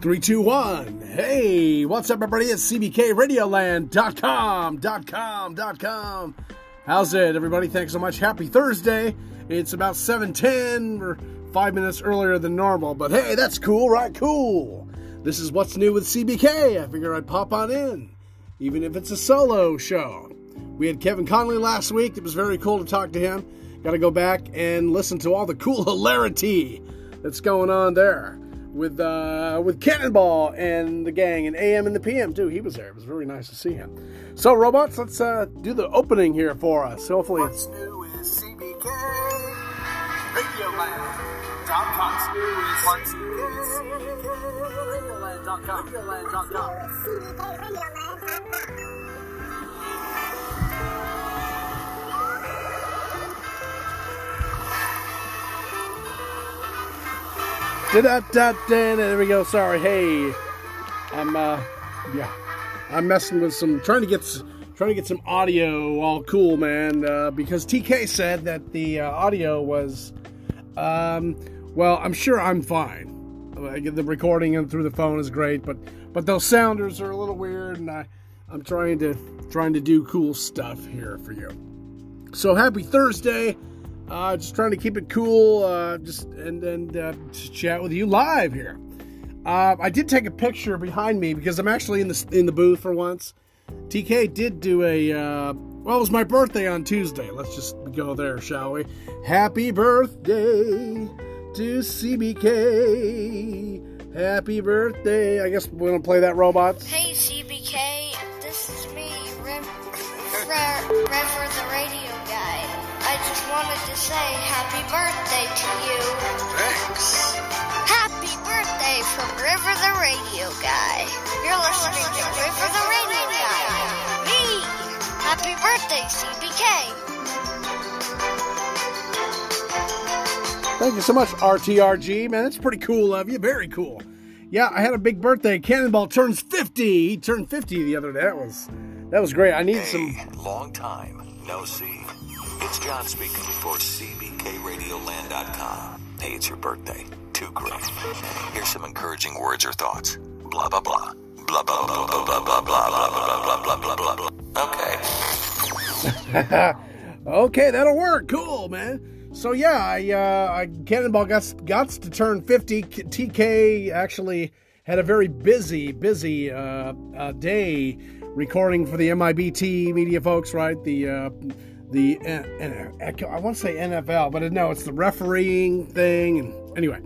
Three, two, one. Hey, what's up, everybody? It's CBKRadioland.com, .com, .com. How's it, everybody? Thanks so much. Happy Thursday. It's about 7.10. We're five minutes earlier than normal, but hey, that's cool, right? Cool. This is What's New with CBK. I figure I'd pop on in, even if it's a solo show. We had Kevin Conley last week. It was very cool to talk to him. Got to go back and listen to all the cool hilarity that's going on there with uh, with Cannonball and the gang and AM and the PM too. He was there. It was very nice to see him. So robots, let's uh, do the opening here for us. Hopefully, What's new is CBK Radioland.com. What's new is What's new is CBK Radioland.com. Radioland.com. There we go. Sorry. Hey, I'm uh, yeah, I'm messing with some trying to get trying to get some audio all cool, man. Uh, because TK said that the uh, audio was, um, well, I'm sure I'm fine. The recording and through the phone is great, but but those sounders are a little weird, and I I'm trying to trying to do cool stuff here for you. So happy Thursday. Uh, just trying to keep it cool, uh, just and and uh, just chat with you live here. Uh, I did take a picture behind me because I'm actually in the in the booth for once. TK did do a uh, well, it was my birthday on Tuesday. Let's just go there, shall we? Happy birthday to CBK. Happy birthday. I guess we're gonna play that robots. Hey CBK, this is me, Rev, Rev, the radio just wanted to say happy birthday to you. Thanks. Happy birthday from River the radio guy. You're listening to River the radio guy. Me. Happy birthday, CBK. Thank you so much, RTRG. Man, that's pretty cool of you. Very cool. Yeah, I had a big birthday. Cannonball turns 50. He turned 50 the other day. That was that was great. I need some long time no see. It's John speaking for CBKRadioland.com. Hey, it's your birthday. Too great. Here's some encouraging words or thoughts. Blah blah blah. Blah blah blah blah blah blah blah blah blah blah blah. Okay. Okay, that'll work. Cool, man. So yeah, I, uh, I Cannonball got got to turn 50. TK actually had a very busy, busy uh, uh, day recording for the MIBT media folks, right? The uh, the I want to say NFL, but no, it's the refereeing thing. And anyway,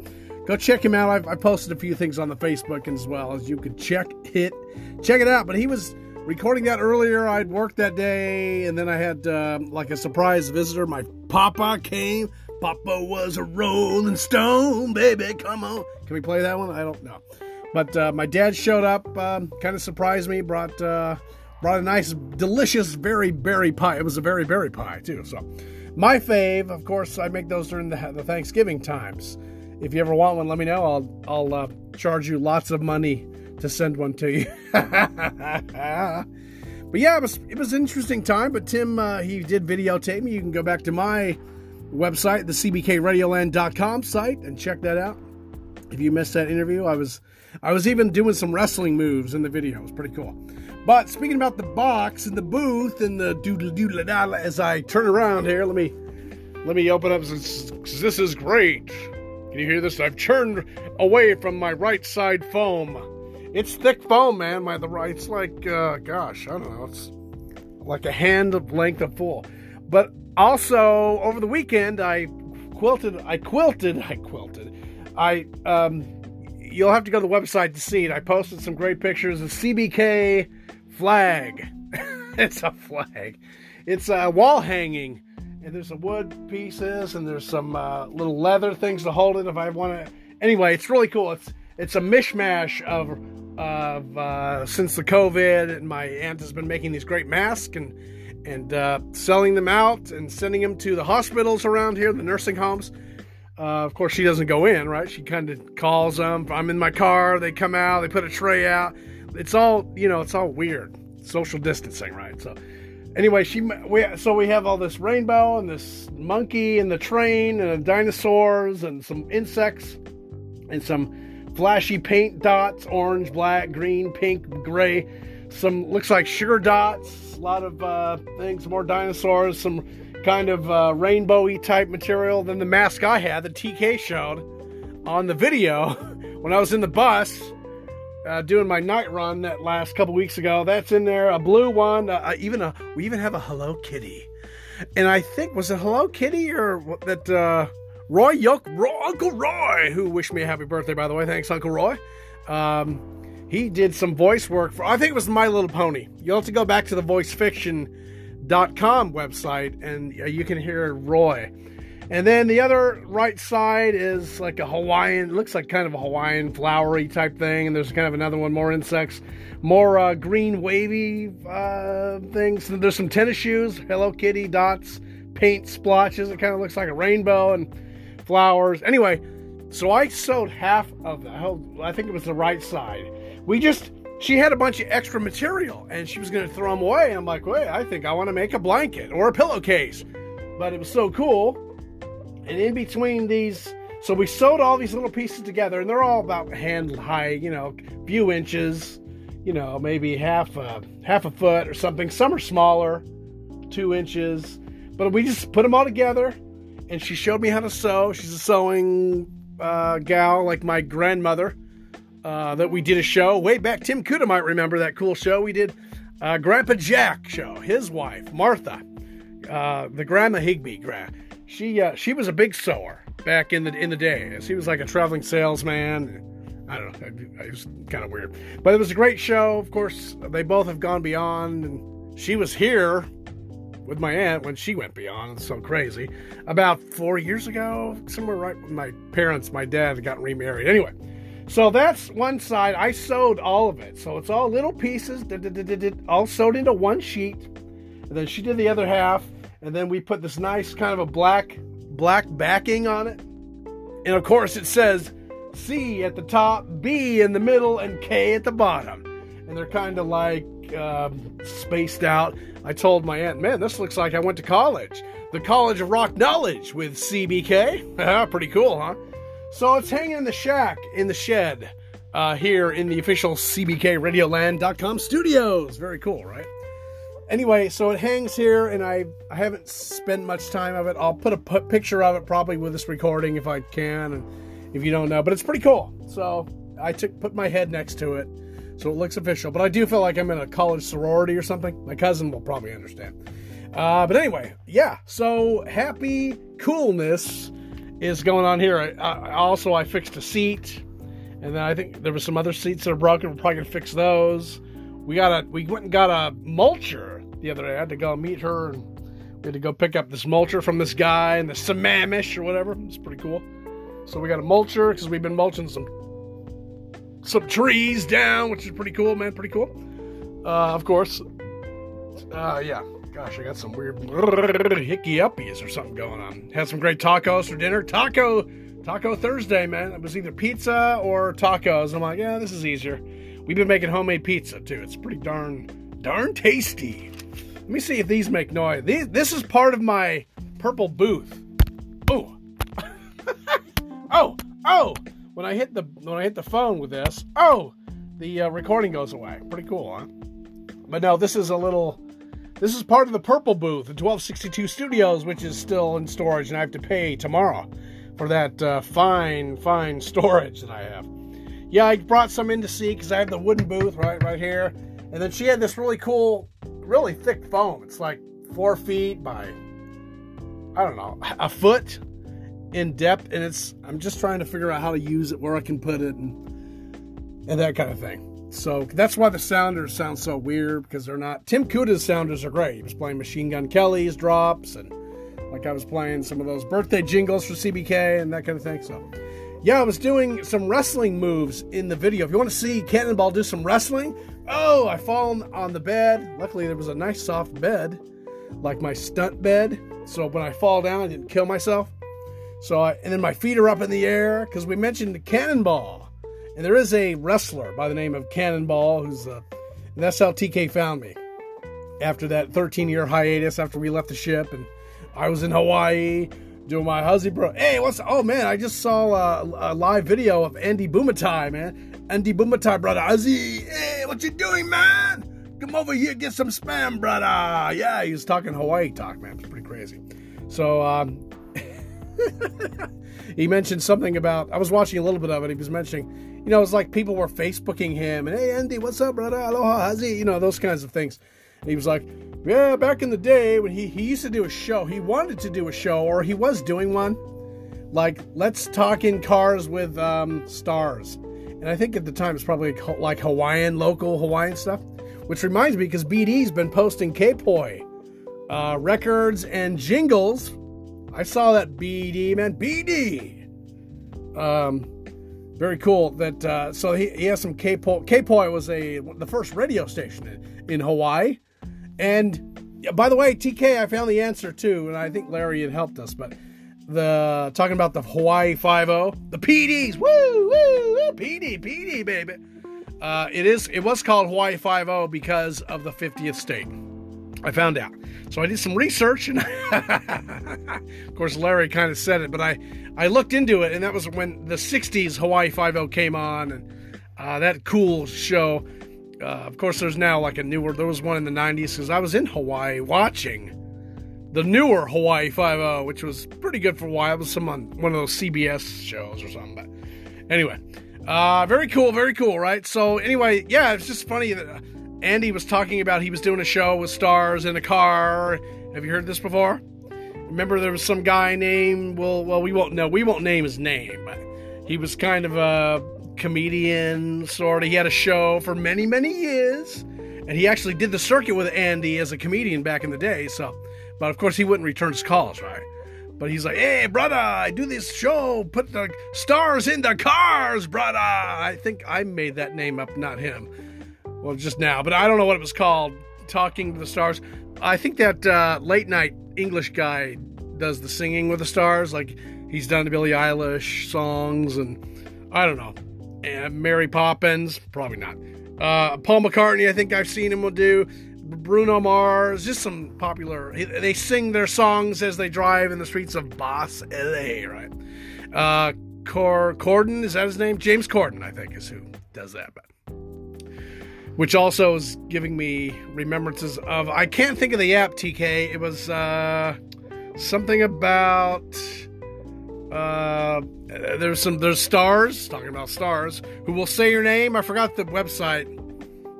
go check him out. I've, I posted a few things on the Facebook as well as you could check it, check it out. But he was recording that earlier. I'd worked that day, and then I had um, like a surprise visitor. My papa came. Papa was a Rolling Stone, baby. Come on. Can we play that one? I don't know. But uh, my dad showed up, um, kind of surprised me. Brought uh, brought a nice, delicious, very berry pie. It was a very berry pie too. So my fave, of course, I make those during the, the Thanksgiving times. If you ever want one, let me know. I'll I'll uh, charge you lots of money to send one to you. but yeah, it was it was an interesting time. But Tim, uh, he did videotape me. You can go back to my website, the cbkradioland.com site, and check that out. If you missed that interview, I was I was even doing some wrestling moves in the video. It was pretty cool. But speaking about the box and the booth and the doodle doodle da as I turn around here, let me let me open up since this is great. Can you hear this? I've churned away from my right side foam. It's thick foam, man. My the right, it's like, uh, gosh, I don't know. It's like a hand of length of full. But also over the weekend, I quilted. I quilted. I quilted. I um, you'll have to go to the website to see it. I posted some great pictures of CBK flag. it's a flag. It's a wall hanging, and there's some wood pieces, and there's some uh, little leather things to hold it if I want to. Anyway, it's really cool. It's it's a mishmash of of uh, since the COVID, and my aunt has been making these great masks and and uh, selling them out and sending them to the hospitals around here, the nursing homes. Uh, of course, she doesn't go in, right? She kind of calls them. I'm in my car. They come out. They put a tray out. It's all, you know, it's all weird. Social distancing, right? So, anyway, she we so we have all this rainbow and this monkey and the train and dinosaurs and some insects and some flashy paint dots orange, black, green, pink, gray. Some looks like sugar dots, a lot of uh, things, more dinosaurs, some kind of uh, rainbowy type material. than the mask I had, the TK showed on the video when I was in the bus uh, doing my night run that last couple weeks ago. That's in there, a blue one, uh, even a we even have a Hello Kitty, and I think was it Hello Kitty or that uh, Roy Yoke, Uncle Roy, who wished me a happy birthday by the way. Thanks, Uncle Roy. Um, he did some voice work for I think it was My Little Pony. You'll have to go back to the voicefiction.com website and uh, you can hear Roy. And then the other right side is like a Hawaiian, looks like kind of a Hawaiian flowery type thing. And there's kind of another one, more insects, more uh, green wavy uh, things. And there's some tennis shoes, Hello Kitty dots, paint splotches. It kind of looks like a rainbow and flowers. Anyway, so I sewed half of the whole, I think it was the right side. We just, she had a bunch of extra material and she was going to throw them away. I'm like, wait, I think I want to make a blanket or a pillowcase. But it was so cool. And in between these, so we sewed all these little pieces together, and they're all about hand high, you know, few inches, you know, maybe half a half a foot or something. Some are smaller, two inches, but we just put them all together. And she showed me how to sew. She's a sewing uh, gal, like my grandmother. Uh, that we did a show way back. Tim Kuda might remember that cool show we did. Uh, Grandpa Jack show. His wife Martha, uh, the Grandma Higby. Gra- she uh, she was a big sewer back in the in the day. She was like a traveling salesman. I don't know. It was kind of weird, but it was a great show. Of course, they both have gone beyond, and she was here with my aunt when she went beyond. It's so crazy. About four years ago, somewhere right when my parents, my dad, got remarried. Anyway, so that's one side. I sewed all of it, so it's all little pieces, all sewed into one sheet. And then she did the other half, and then we put this nice kind of a black black backing on it. And of course, it says C at the top, B in the middle, and K at the bottom. And they're kind of like um, spaced out. I told my aunt, man, this looks like I went to college. The College of Rock Knowledge with CBK. Pretty cool, huh? So it's hanging in the shack, in the shed, uh, here in the official CBKRadioland.com studios. Very cool, right? Anyway, so it hangs here, and I, I haven't spent much time of it. I'll put a picture of it probably with this recording if I can, and if you don't know, but it's pretty cool. So I took put my head next to it, so it looks official. But I do feel like I'm in a college sorority or something. My cousin will probably understand. Uh, but anyway, yeah. So happy coolness is going on here. I, I, also, I fixed a seat, and then I think there was some other seats that are broken. We're probably gonna fix those. We got a we went and got a mulcher the other day. I had to go meet her, and we had to go pick up this mulcher from this guy in the Sammamish or whatever. It's pretty cool. So we got a mulcher because we've been mulching some some trees down, which is pretty cool, man. Pretty cool. Uh, of course. Uh, yeah. Gosh, I got some weird hickey uppies or something going on. Had some great tacos for dinner. Taco, Taco Thursday, man. It was either pizza or tacos. I'm like, yeah, this is easier. We've been making homemade pizza too. It's pretty darn, darn tasty. Let me see if these make noise. These, this is part of my purple booth. Oh, oh, oh! When I hit the when I hit the phone with this, oh, the uh, recording goes away. Pretty cool, huh? But no, this is a little. This is part of the purple booth, the 1262 Studios, which is still in storage, and I have to pay tomorrow for that uh, fine, fine storage that I have. Yeah, I brought some in to see because I have the wooden booth right, right here, and then she had this really cool, really thick foam. It's like four feet by, I don't know, a foot in depth, and it's. I'm just trying to figure out how to use it, where I can put it, and and that kind of thing. So that's why the sounders sound so weird because they're not. Tim Kuda's sounders are great. He was playing Machine Gun Kelly's drops, and like I was playing some of those birthday jingles for CBK and that kind of thing. So yeah, I was doing some wrestling moves in the video. If you want to see Cannonball do some wrestling, oh, I fall on the bed. Luckily, there was a nice soft bed, like my stunt bed. So when I fall down, I didn't kill myself. So I, and then my feet are up in the air because we mentioned Cannonball. And there is a wrestler by the name of Cannonball who's, uh, and that's how TK found me. After that 13 year hiatus, after we left the ship, and I was in Hawaii, Doing my huzzy bro. Hey, what's oh man? I just saw a, a live video of Andy Bumatai, man. Andy Bumatai, brother. Huzzy, hey, what you doing, man? Come over here, get some spam, brother. Yeah, he was talking Hawaii talk, man. It's pretty crazy. So, um, he mentioned something about. I was watching a little bit of it. He was mentioning, you know, it's like people were Facebooking him and, hey, Andy, what's up, brother? Aloha, howzy? You know, those kinds of things. And he was like, yeah, back in the day when he, he used to do a show, he wanted to do a show, or he was doing one, like Let's Talk in Cars with um, Stars. And I think at the time it's probably like Hawaiian, local Hawaiian stuff. Which reminds me, because BD's been posting K-Poi uh, records and jingles I saw that BD man, BD. Um, very cool. That uh, so he, he has some K-Poi. K-Poi was a the first radio station in, in Hawaii, and by the way, TK, I found the answer too, and I think Larry had helped us. But the talking about the Hawaii Five O, the PDs, woo woo woo, PD PD baby. Uh, it is it was called Hawaii Five O because of the 50th state. I found out. So I did some research, and of course Larry kind of said it, but I I looked into it, and that was when the '60s Hawaii Five O came on, and uh, that cool show. Uh, of course, there's now like a newer. There was one in the '90s because I was in Hawaii watching the newer Hawaii Five O, which was pretty good for a while. It was some on one of those CBS shows or something. But anyway, uh, very cool, very cool, right? So anyway, yeah, it's just funny that uh, Andy was talking about he was doing a show with stars in a car. Have you heard this before? Remember there was some guy named well well we won't know we won't name his name, but he was kind of a comedian sort of. He had a show for many many years, and he actually did the circuit with Andy as a comedian back in the day. So, but of course he wouldn't return his calls, right? But he's like, hey, brother, I do this show, put the stars in the cars, brother. I think I made that name up, not him well, just now, but I don't know what it was called. Talking to the Stars. I think that uh, late night English guy does the singing with the stars. Like he's done the Billie Eilish songs, and I don't know. And Mary Poppins, probably not. Uh, Paul McCartney, I think I've seen him do. Bruno Mars, just some popular. They sing their songs as they drive in the streets of Boss, LA, right? Uh, Cor- Corden, is that his name? James Corden, I think, is who does that. But which also is giving me remembrances of I can't think of the app TK. It was uh, something about uh, there's some there's stars talking about stars who will say your name. I forgot the website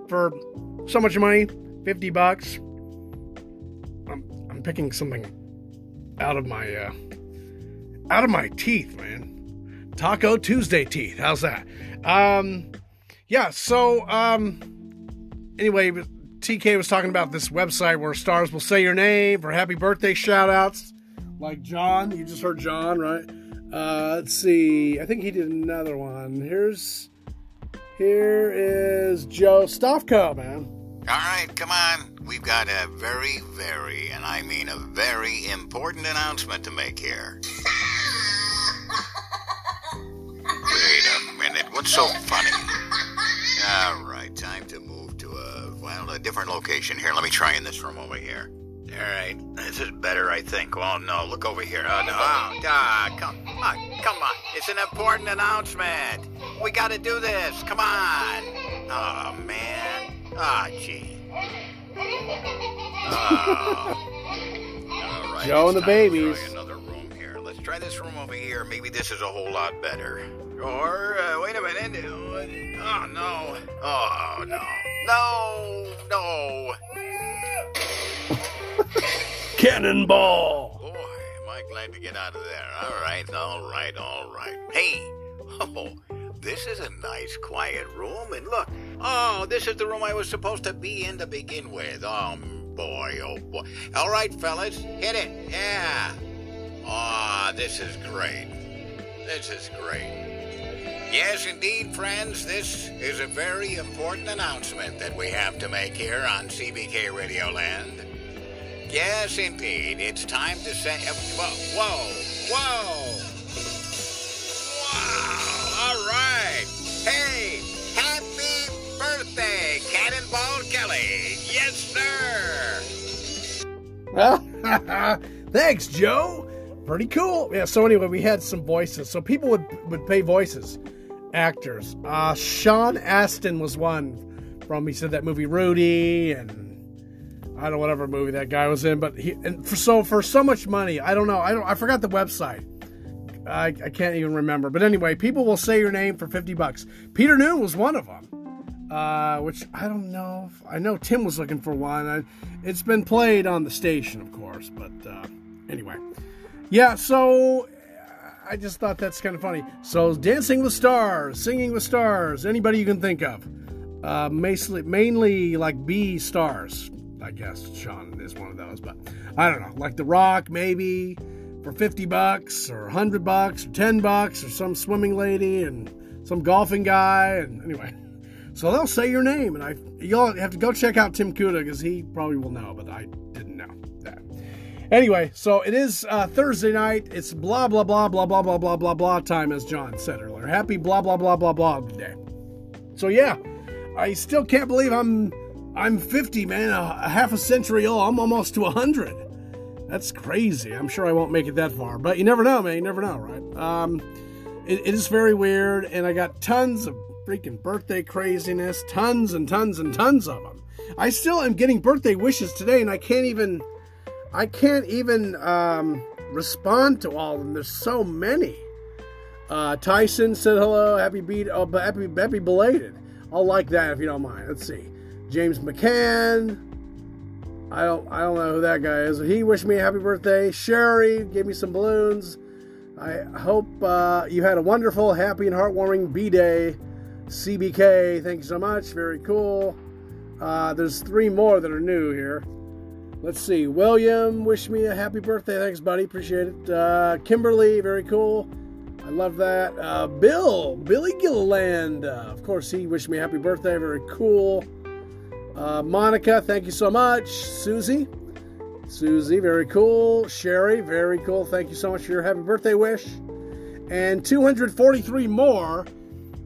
for so much money, fifty bucks. I'm I'm picking something out of my uh, out of my teeth, man. Taco Tuesday teeth. How's that? Um, yeah. So um anyway, TK was talking about this website where stars will say your name for happy birthday shout outs. Like John, you just heard John, right? Uh, let's see. I think he did another one. Here's here is Joe Stofko, man. All right, come on. We've got a very, very, and I mean a very important announcement to make here. Wait a minute. What's so funny? All right, time to move to a well, a different location here. Let me try in this room over here. All right, this is better, I think. Well, no, look over here. Oh, no, oh, ah, come on, come on. It's an important announcement. We got to do this. Come on. Oh, man. Ah, oh, gee. Oh. All right, Joe and the babies. Another room here. Let's try this room over here. Maybe this is a whole lot better. Or, uh, wait a minute. Oh, no. Oh, no. No, no. Cannonball. Boy, am I glad to get out of there. All right, all right, all right. Hey, oh, this is a nice, quiet room. And look, oh, this is the room I was supposed to be in to begin with. Oh, boy, oh, boy. All right, fellas, hit it. Yeah. Oh, this is great. This is great. Yes, indeed, friends, this is a very important announcement that we have to make here on CBK Radio Land. Yes, indeed, it's time to say. Uh, whoa, whoa, whoa! Wow! All right! Hey, happy birthday, Cannonball Kelly! Yes, sir! Thanks, Joe. pretty cool. Yeah. So anyway, we had some voices. So people would would pay voices, actors. Uh, Sean Astin was one from. He said that movie Rudy and. I don't know whatever movie that guy was in, but he and for so for so much money, I don't know. I don't. I forgot the website. I, I can't even remember. But anyway, people will say your name for 50 bucks. Peter Noone was one of them, uh, which I don't know. I know Tim was looking for one. I, it's been played on the station, of course. But uh, anyway, yeah, so I just thought that's kind of funny. So, Dancing with Stars, Singing with Stars, anybody you can think of. Uh, mainly, mainly like B stars, I guess. Sean is one of those, but I don't know. Like The Rock, maybe for 50 bucks or 100 bucks or 10 bucks or some swimming lady and some golfing guy and anyway so they'll say your name and i you'll have to go check out tim kuda because he probably will know but i didn't know that anyway so it is uh, thursday night it's blah blah blah blah blah blah blah blah blah time as john said earlier happy blah blah blah blah blah day so yeah i still can't believe i'm i'm 50 man a, a half a century old i'm almost to 100 that's crazy. I'm sure I won't make it that far, but you never know, man. You never know, right? Um, it, it is very weird, and I got tons of freaking birthday craziness, tons and tons and tons of them. I still am getting birthday wishes today, and I can't even, I can't even um, respond to all of them. There's so many. Uh, Tyson said hello, happy beat, oh, happy, happy belated. I'll like that if you don't mind. Let's see. James McCann, I don't I don't know who that guy is. He wished me a happy birthday. Sherry gave me some balloons. I hope uh, you had a wonderful, happy, and heartwarming B Day. CBK, thank you so much. Very cool. Uh, there's three more that are new here. Let's see. William, wish me a happy birthday. Thanks, buddy. Appreciate it. Uh, Kimberly, very cool. I love that. Uh, Bill, Billy Gilliland. Uh, of course, he wished me a happy birthday. Very cool. Uh, Monica, thank you so much. Susie, Susie, very cool. Sherry, very cool. Thank you so much for your happy birthday wish. And 243 more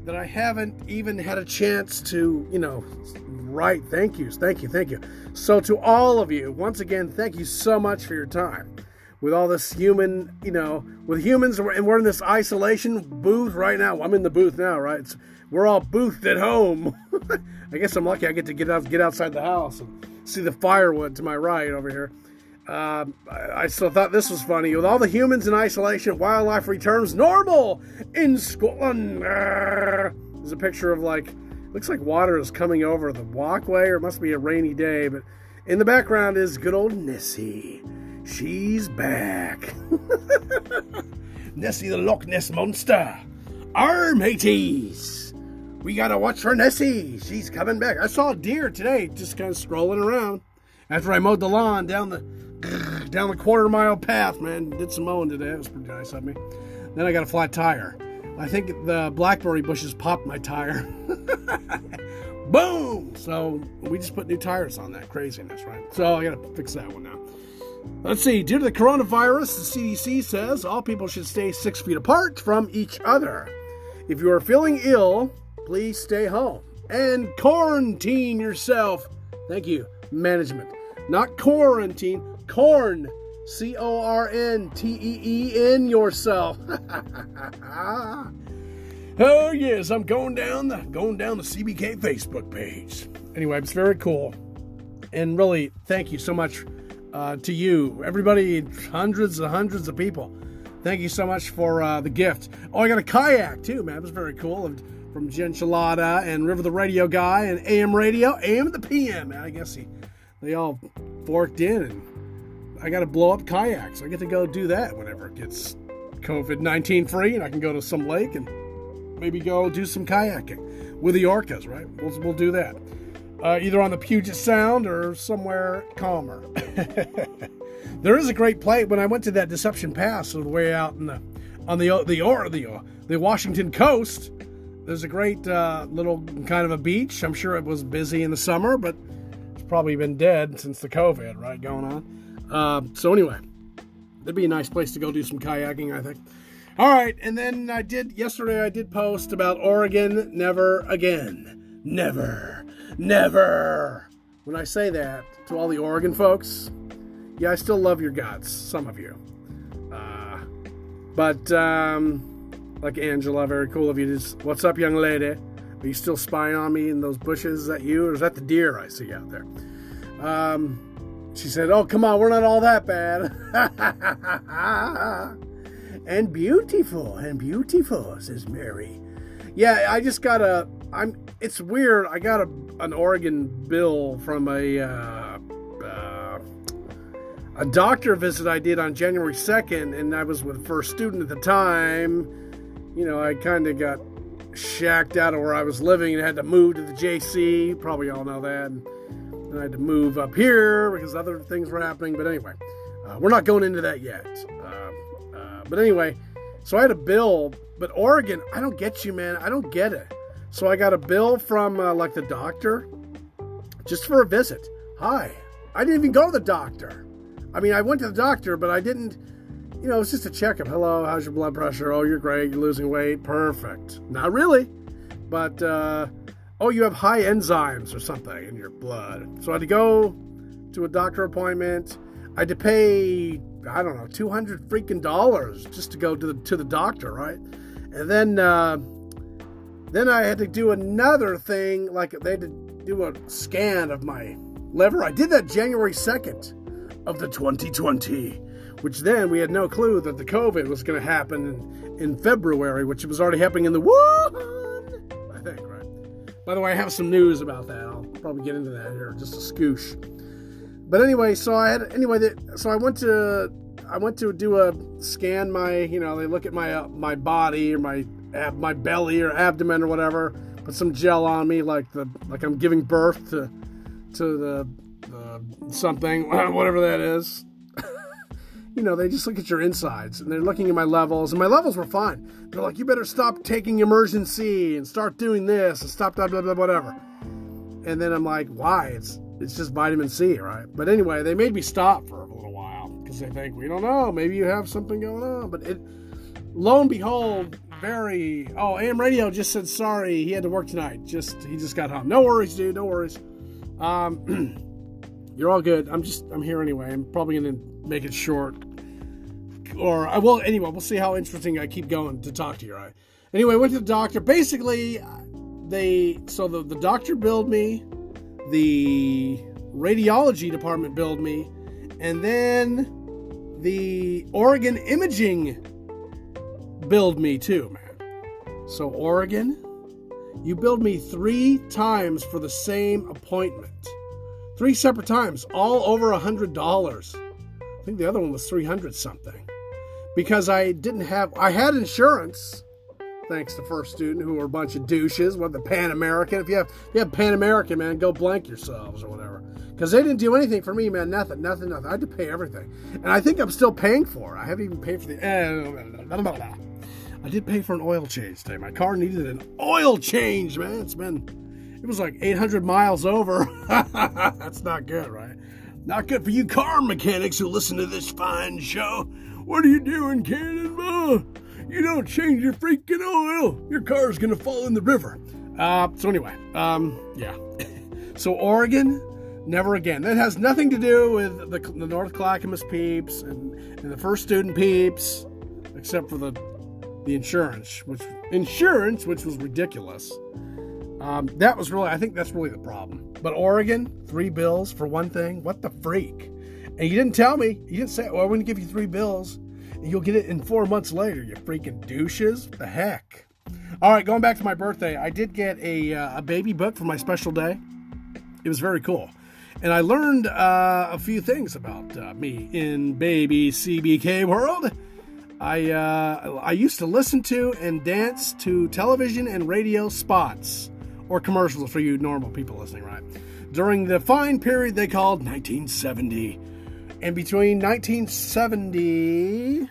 that I haven't even had a chance to, you know, write. Thank yous. Thank you. Thank you. So, to all of you, once again, thank you so much for your time. With all this human, you know, with humans, and we're in this isolation booth right now. I'm in the booth now, right? It's, we're all boothed at home. I guess I'm lucky I get to get out, get outside the house and see the firewood to my right over here. Uh, I, I still thought this was funny. With all the humans in isolation, wildlife returns normal in Scotland. There's a picture of like, looks like water is coming over the walkway, or it must be a rainy day. But in the background is good old Nessie. She's back. Nessie the Loch Ness monster. Our mateys. We gotta watch for Nessie. She's coming back. I saw a deer today, just kind of strolling around after I mowed the lawn down the down the quarter mile path. Man, did some mowing today. It was pretty nice of me. Then I got a flat tire. I think the blackberry bushes popped my tire. Boom! So we just put new tires on that craziness, right? So I gotta fix that one now. Let's see. Due to the coronavirus, the CDC says all people should stay six feet apart from each other. If you are feeling ill, please stay home and quarantine yourself. Thank you, management. Not quarantine, corn. C O R N T E E N yourself. oh yes, I'm going down the going down the CBK Facebook page. Anyway, it's very cool, and really thank you so much uh, to you, everybody, hundreds and hundreds of people. Thank you so much for uh, the gift. Oh, I got a kayak too, man. It was very cool from Jen Chalada and River the Radio Guy and AM Radio, AM the PM. I guess he, they all forked in, and I got to blow up kayaks. I get to go do that whenever it gets COVID 19 free, and I can go to some lake and maybe go do some kayaking with the orcas, right? We'll, we'll do that. Uh, either on the Puget Sound or somewhere calmer. there is a great place. When I went to that Deception Pass, on the way out in the on the the or the the Washington coast, there's a great uh, little kind of a beach. I'm sure it was busy in the summer, but it's probably been dead since the COVID, right, going on. Uh, so anyway, it'd be a nice place to go do some kayaking, I think. All right, and then I did yesterday. I did post about Oregon never again, never, never. When I say that to all the Oregon folks, yeah, I still love your guts, some of you. Uh, but um, like Angela, very cool of you. Just, what's up, young lady? Are you still spying on me in those bushes? Is that you, or is that the deer I see out there? Um, she said, "Oh, come on, we're not all that bad." and beautiful, and beautiful, says Mary. Yeah, I just got a. I'm. It's weird. I got a an Oregon bill from a uh, uh, a doctor visit I did on January second, and I was with first student at the time. You know, I kind of got shacked out of where I was living and had to move to the JC. Probably all know that. And, I had to move up here because other things were happening. But anyway, uh, we're not going into that yet. Uh, uh, but anyway, so I had a bill. But Oregon, I don't get you, man. I don't get it. So I got a bill from uh, like the doctor just for a visit. Hi. I didn't even go to the doctor. I mean, I went to the doctor, but I didn't, you know, it's just a checkup. Hello, how's your blood pressure? Oh, you're great. You're losing weight. Perfect. Not really. But, uh, oh, you have high enzymes or something in your blood. So I had to go to a doctor appointment. I had to pay, I don't know, 200 freaking dollars just to go to the, to the doctor, right? And then, uh, then I had to do another thing, like they had to do a scan of my liver. I did that January 2nd of the 2020, which then we had no clue that the COVID was going to happen in, February, which was already happening in the Wuhan, I think, right? By the way, I have some news about that. I'll probably get into that here, just a scoosh. But anyway, so I had anyway, so I went to I went to do a scan my, you know, they look at my uh, my body or my my belly or abdomen or whatever, put some gel on me like the like I'm giving birth to to the something whatever that is. You know, they just look at your insides and they're looking at my levels and my levels were fine. They're like, you better stop taking Emergen-C and start doing this and stop blah blah blah whatever. And then I'm like, why? It's it's just vitamin C, right? But anyway, they made me stop for a little while because they think we don't know, maybe you have something going on. But it, lo and behold, very. Oh, AM Radio just said sorry. He had to work tonight. Just he just got home. No worries, dude. No worries. Um, you're all good. I'm just I'm here anyway. I'm probably gonna make it short. Or uh, I will anyway. We'll see how interesting I keep going to talk to you. Right. Anyway, went to the doctor. Basically, uh, they so the the doctor billed me the radiology department billed me, and then the Oregon Imaging billed me too, man. So, Oregon, you billed me three times for the same appointment. Three separate times, all over a hundred dollars. I think the other one was 300 something. Because I didn't have, I had insurance, thanks to First Student, who were a bunch of douches. What the Pan American? If you have, if you have Pan American, man, go blank yourselves or whatever. Because they didn't do anything for me, man. Nothing, nothing, nothing. I had to pay everything, and I think I'm still paying for it. I haven't even paid for the. Eh, I did pay for an oil change today. My car needed an oil change, man. It's been, it was like 800 miles over. That's not good, right? Not good for you car mechanics who listen to this fine show. What are you doing, Cannonball? You don't change your freaking oil. Your car's gonna fall in the river. Uh, so anyway, um, yeah. so Oregon, never again. That has nothing to do with the, the North Clackamas peeps and, and the first student peeps, except for the the insurance, which insurance, which was ridiculous. Um, that was really, I think that's really the problem. But Oregon, three bills for one thing. What the freak? And you didn't tell me. You didn't say, "Well, I'm going to give you three bills, and you'll get it in four months later." You freaking douches. The heck. All right, going back to my birthday, I did get a uh, a baby book for my special day. It was very cool, and I learned uh, a few things about uh, me in baby CBK world. I uh, I used to listen to and dance to television and radio spots or commercials for you normal people listening, right? During the fine period they called 1970, and between 1970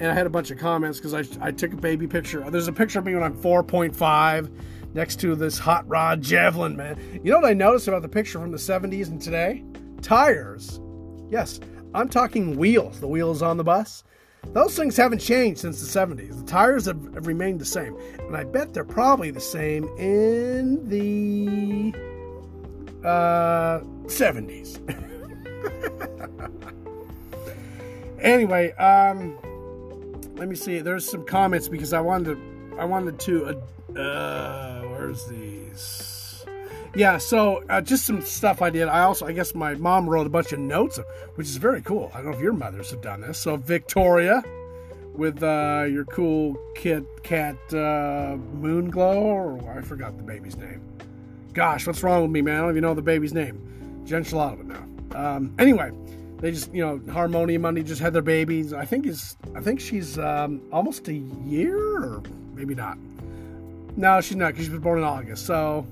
and I had a bunch of comments because I, I took a baby picture. There's a picture of me when I'm 4.5 next to this hot rod javelin, man. You know what I noticed about the picture from the 70s and today? Tires. Yes, I'm talking wheels, the wheels on the bus. Those things haven't changed since the 70s. The tires have, have remained the same. And I bet they're probably the same in the uh, 70s. anyway, um, let me see. There's some comments because I wanted to. I wanted to. Uh, uh, where's these? Yeah, so uh, just some stuff I did. I also, I guess, my mom wrote a bunch of notes, which is very cool. I don't know if your mothers have done this. So Victoria, with uh, your cool kid cat uh, Moon Glow, or I forgot the baby's name. Gosh, what's wrong with me, man? I don't even know the baby's name. Jen Shalala now. Um, anyway, they just you know Harmonia Money just had their babies. I think is I think she's um, almost a year or maybe not. No, she's not because she was born in August. So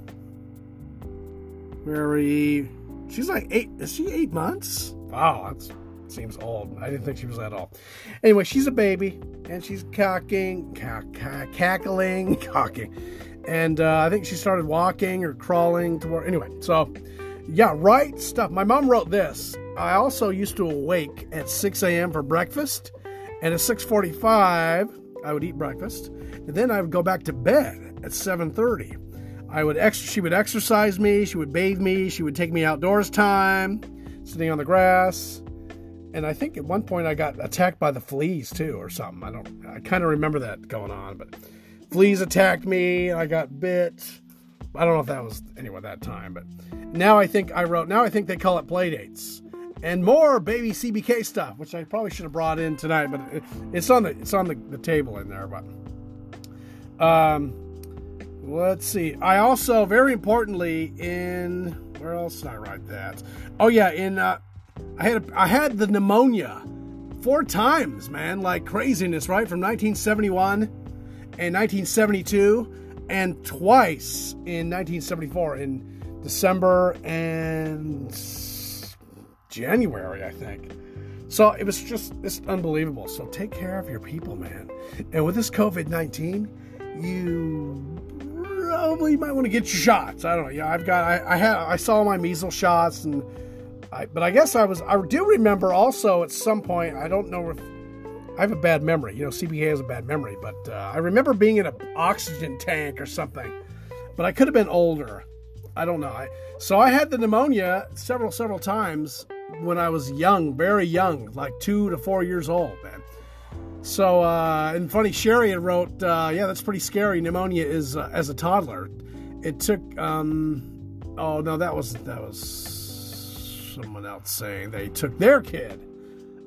very, she's like eight. Is she eight months? Wow, that seems old. I didn't think she was that old. Anyway, she's a baby and she's cocking, cack, cack, cackling, cocking, and uh, I think she started walking or crawling toward. Anyway, so yeah, right stuff. My mom wrote this. I also used to awake at 6 a.m. for breakfast, and at 6:45 I would eat breakfast, and then I would go back to bed at 7:30. I would ex- she would exercise me, she would bathe me, she would take me outdoors time, sitting on the grass. And I think at one point I got attacked by the fleas too, or something. I don't. I kind of remember that going on, but fleas attacked me. I got bit. I don't know if that was anyway that time, but now I think I wrote. Now I think they call it play dates and more baby CBK stuff, which I probably should have brought in tonight, but it, it's on the it's on the, the table in there. But um, let's see. I also very importantly in where else did I write that? Oh yeah, in uh, I had a, I had the pneumonia four times, man, like craziness, right? From 1971 and 1972, and twice in 1974 in December and January, I think. So it was just it's unbelievable. So take care of your people, man. And with this COVID 19, you probably might want to get your shots. I don't know. Yeah, I've got I, I had I saw my measles shots and I but I guess I was I do remember also at some point, I don't know if I have a bad memory. You know, CBK has a bad memory, but uh, I remember being in an oxygen tank or something. But I could have been older. I don't know. I, so I had the pneumonia several, several times when I was young, very young, like two to four years old, man. So, uh, and funny, Sherry had wrote, uh, yeah, that's pretty scary. Pneumonia is uh, as a toddler. It took, um, oh no, that was that was someone else saying they took their kid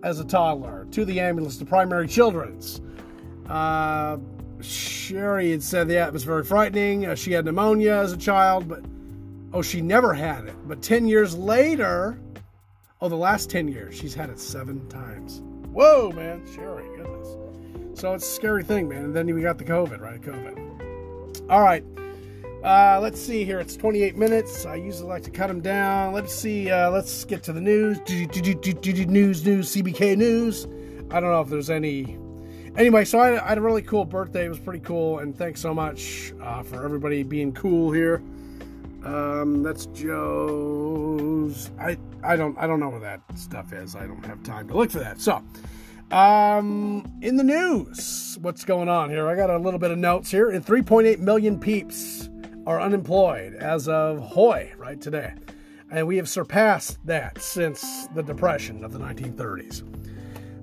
as a toddler to the ambulance to primary children's. Uh, Sherry had said, yeah, it was very frightening. Uh, she had pneumonia as a child, but oh, she never had it. But 10 years later, oh, the last 10 years, she's had it seven times. Whoa, man, Sherry, goodness. So it's a scary thing, man. And then we got the COVID, right? COVID. All right. Uh, let's see here. It's 28 minutes. I usually like to cut them down. Let's see. Uh, let's get to the news. News, news, CBK news. I don't know if there's any. Anyway, so I, had a really cool birthday. It was pretty cool, and thanks so much uh, for everybody being cool here. Um, that's Joe's. I I don't I don't know where that stuff is. I don't have time to look for that. So, um, in the news, what's going on here? I got a little bit of notes here. And 3.8 million peeps are unemployed as of Hoy right today, and we have surpassed that since the Depression of the 1930s.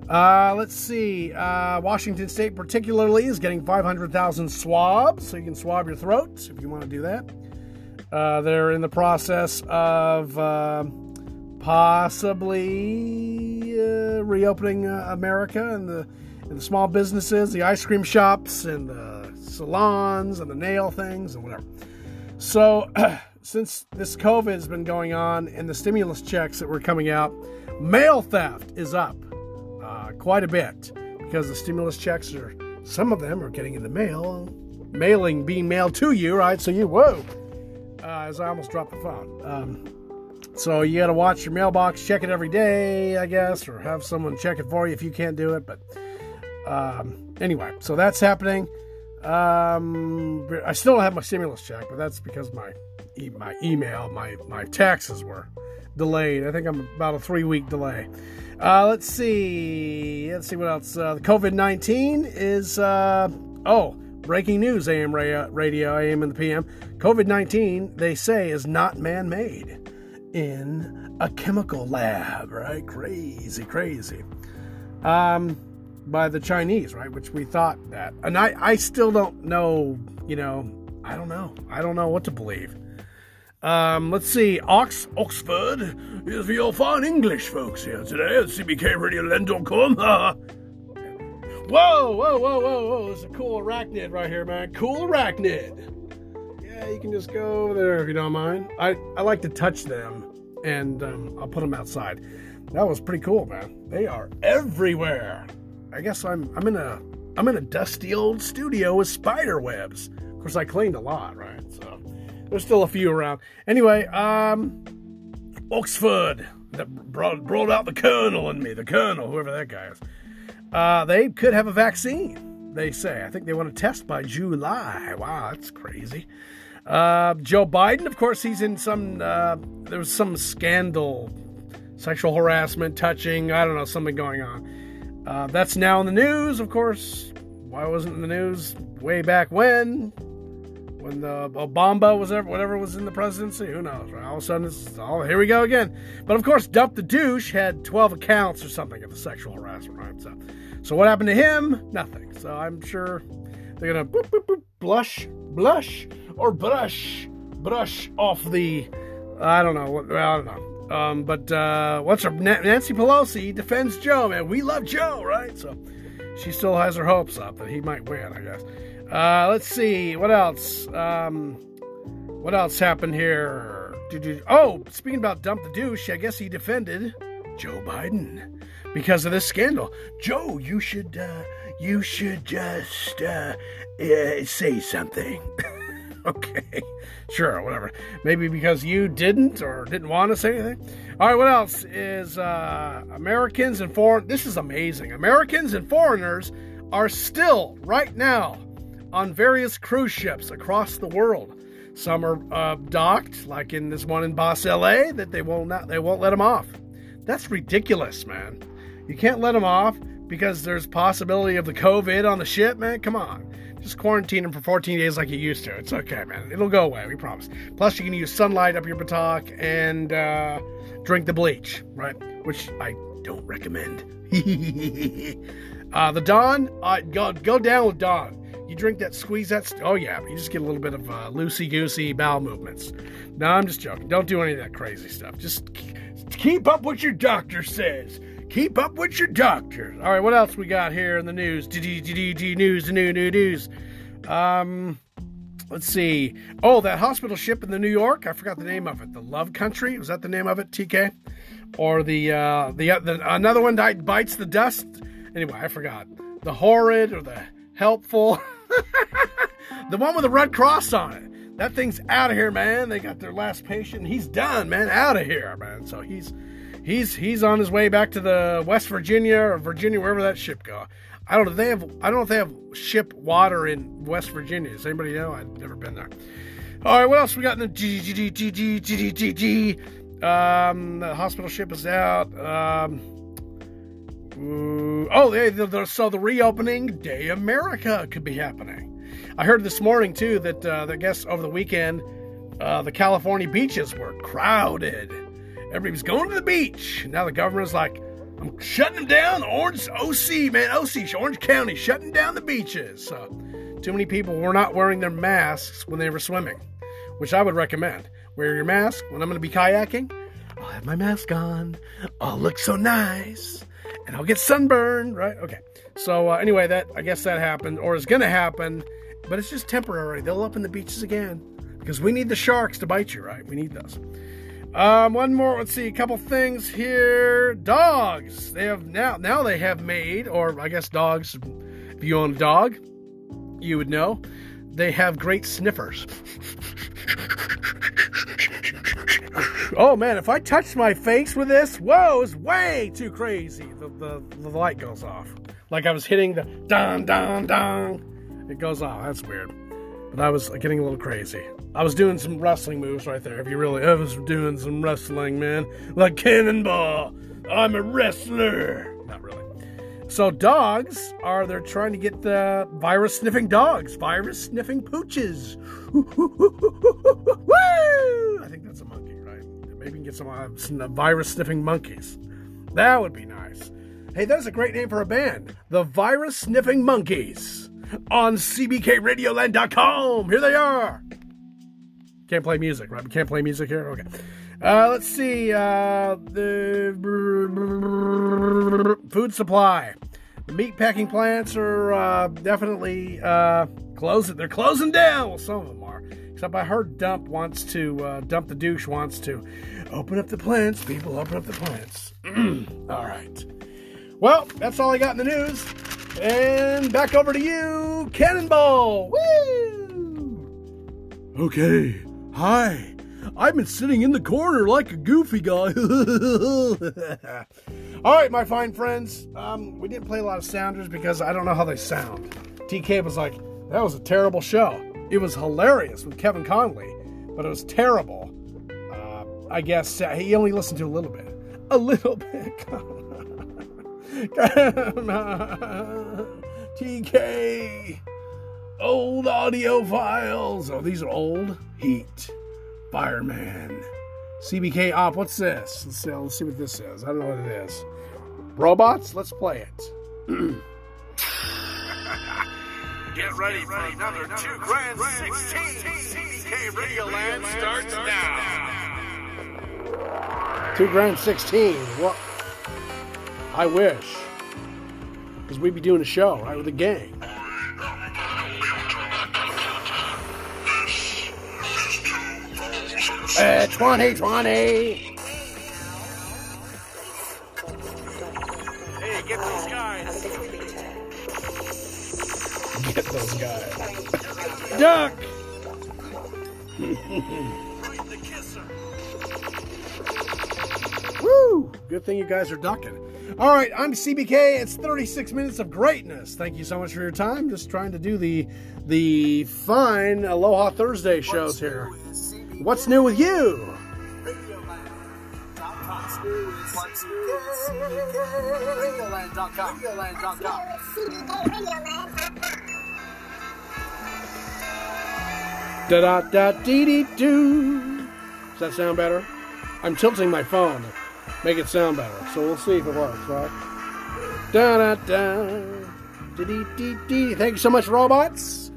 Uh, let's see. Uh, Washington State, particularly, is getting 500,000 swabs, so you can swab your throat if you want to do that. Uh, they're in the process of uh, possibly uh, reopening uh, America and the, and the small businesses, the ice cream shops, and the salons, and the nail things, and whatever. So, since this COVID has been going on and the stimulus checks that were coming out, mail theft is up uh, quite a bit because the stimulus checks are, some of them are getting in the mail, mailing being mailed to you, right? So you, whoa uh, as I almost dropped the phone. Um, so you got to watch your mailbox, check it every day, I guess, or have someone check it for you if you can't do it. But um, anyway, so that's happening. Um, I still have my stimulus check, but that's because my my email, my my taxes were delayed. I think I'm about a three week delay. Uh, let's see. Let's see what else. Uh, the COVID nineteen is. Uh, oh, breaking news. AM radio, AM and the PM. COVID 19, they say, is not man made in a chemical lab, right? Crazy, crazy. Um, by the Chinese, right? Which we thought that. And I, I still don't know, you know, I don't know. I don't know what to believe. Um, let's see. Ox Oxford is for your fine English folks here today at CBKRadioLand.com. whoa, whoa, whoa, whoa, whoa. There's a cool arachnid right here, man. Cool arachnid. Yeah, you can just go over there if you don't mind. I, I like to touch them, and um, I'll put them outside. That was pretty cool, man. They are everywhere. I guess I'm I'm in a I'm in a dusty old studio with spider webs. Of course, I cleaned a lot, right? So there's still a few around. Anyway, um, Oxford that brought brought out the Colonel in me, the Colonel, whoever that guy is. Uh, they could have a vaccine. They say. I think they want to test by July. Wow, that's crazy. Uh, Joe Biden, of course, he's in some. Uh, there was some scandal, sexual harassment, touching. I don't know, something going on. Uh, that's now in the news, of course. Why wasn't it in the news way back when? When the Obama was ever, whatever was in the presidency, who knows? Right? All of a sudden, it's all here we go again. But of course, Dump the douche had 12 accounts or something of the sexual harassment, right? So, so what happened to him? Nothing. So I'm sure they're gonna boop, boop, boop, blush, blush, or brush, brush off the. I don't know. Well, I don't know. Um, but uh, what's her Nancy Pelosi defends Joe, man. We love Joe, right? So she still has her hopes up that he might win, I guess. Uh, let's see what else. Um, what else happened here? Oh, speaking about dump the douche, I guess he defended Joe Biden because of this scandal. Joe, you should uh, you should just uh, uh, say something. okay, sure, whatever. Maybe because you didn't or didn't want to say anything. All right, what else is uh, Americans and foreign? This is amazing. Americans and foreigners are still right now on various cruise ships across the world. Some are uh, docked, like in this one in Boss LA, that they won't not, they won't let them off. That's ridiculous, man. You can't let them off because there's possibility of the COVID on the ship, man. Come on. Just quarantine them for 14 days like you used to. It's okay, man. It'll go away, we promise. Plus, you can use sunlight up your buttock and uh, drink the bleach, right? Which I don't recommend. uh, the Dawn, uh, go, go down with Dawn. You drink that, squeeze that. St- oh yeah, you just get a little bit of uh, loosey goosey bowel movements. No, I'm just joking. Don't do any of that crazy stuff. Just keep up what your doctor says. Keep up with your doctor. All right, what else we got here in the news? D news, new, new news. Um, let's see. Oh, that hospital ship in the New York. I forgot the name of it. The Love Country. Was that the name of it? TK, or the uh, the, uh, the another one that bites the dust. Anyway, I forgot. The horrid or the helpful. the one with the red cross on it. That thing's out of here, man. They got their last patient. He's done, man. Out of here, man. So he's he's he's on his way back to the West Virginia or Virginia, wherever that ship go. I don't know. If they have I don't know if they have ship water in West Virginia. Does anybody know? I've never been there. All right, what else we got in the G G G G G G G G? Um, the hospital ship is out. Um, oh, they, they, so the reopening Day America could be happening. I heard this morning too that uh, I guess over the weekend uh, the California beaches were crowded. Everybody was going to the beach. Now the governor's like, I'm shutting them down. Orange OC man, OC Orange County shutting down the beaches. Too many people were not wearing their masks when they were swimming, which I would recommend. Wear your mask when I'm going to be kayaking. I'll have my mask on. I'll look so nice and I'll get sunburned, right? Okay. So uh, anyway, that I guess that happened or is going to happen, but it's just temporary. They'll open the beaches again because we need the sharks to bite you, right? We need those. Um, one more. Let's see a couple things here. Dogs. They have now. Now they have made, or I guess dogs. If you own a dog, you would know. They have great sniffers. oh man, if I touch my face with this, whoa, it's way too crazy. The, the, the light goes off. Like I was hitting the dong, dong, dong. It goes off. That's weird. But I was getting a little crazy. I was doing some wrestling moves right there. If you really, I was doing some wrestling, man. Like Cannonball. I'm a wrestler. Not really. So dogs are they're trying to get the virus sniffing dogs, virus sniffing pooches. I think that's a monkey, right? Maybe we can get some, uh, some virus sniffing monkeys. That would be nice. Hey, that's a great name for a band. The Virus Sniffing Monkeys on CBKRadioland.com. Here they are. Can't play music, right? We can't play music here? Okay. Uh, let's see. Uh, the food supply. The meat packing plants are uh, definitely uh, closing. They're closing down. Well, some of them are. Except I heard Dump wants to, uh, Dump the douche wants to open up the plants. People, open up the plants. all right. Well, that's all I got in the news. And back over to you, Cannonball. Woo! Okay. Hi. I've been sitting in the corner like a goofy guy. All right, my fine friends. Um, we didn't play a lot of sounders because I don't know how they sound. TK was like, that was a terrible show. It was hilarious with Kevin Conley, but it was terrible. Uh, I guess uh, he only listened to a little bit. A little bit. TK. Old audio files. Oh, these are old. Heat. Fireman. CBK op. What's this? Let's see, let's see what this is. I don't know what it is. Robots? Let's play it. Get ready for another two grand sixteen. CBK Radio Land starts now. Two grand sixteen. What? I wish. Because we'd be doing a show, right, with a gang. Uh, 2020. Hey, get those guys. Get those guys. Duck! Woo! Good thing you guys are ducking. All right, I'm CBK. It's 36 minutes of greatness. Thank you so much for your time. Just trying to do the the fine Aloha Thursday shows here. What's new with you? Da da da dee dee doo. Does that sound better? I'm tilting my phone to make it sound better, so we'll see if it works, right? Da da da. Dee dee dee dee. Thank you so much, robots.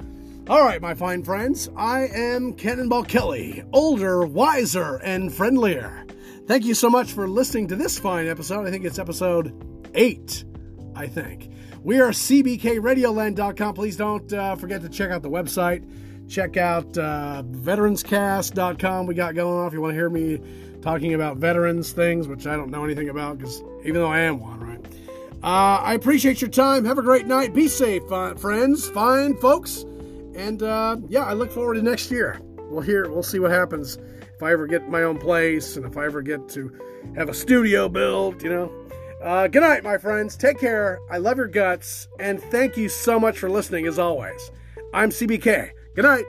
All right, my fine friends, I am Cannonball Kelly, older, wiser, and friendlier. Thank you so much for listening to this fine episode. I think it's episode eight, I think. We are cbkradioland.com. Please don't uh, forget to check out the website. Check out uh, veteranscast.com we got going on if you want to hear me talking about veterans things, which I don't know anything about because even though I am one, right? Uh, I appreciate your time. Have a great night. Be safe, friends, fine folks. And uh, yeah, I look forward to next year. We'll hear, we'll see what happens if I ever get my own place and if I ever get to have a studio built, you know. Uh, good night, my friends. Take care. I love your guts. And thank you so much for listening, as always. I'm CBK. Good night.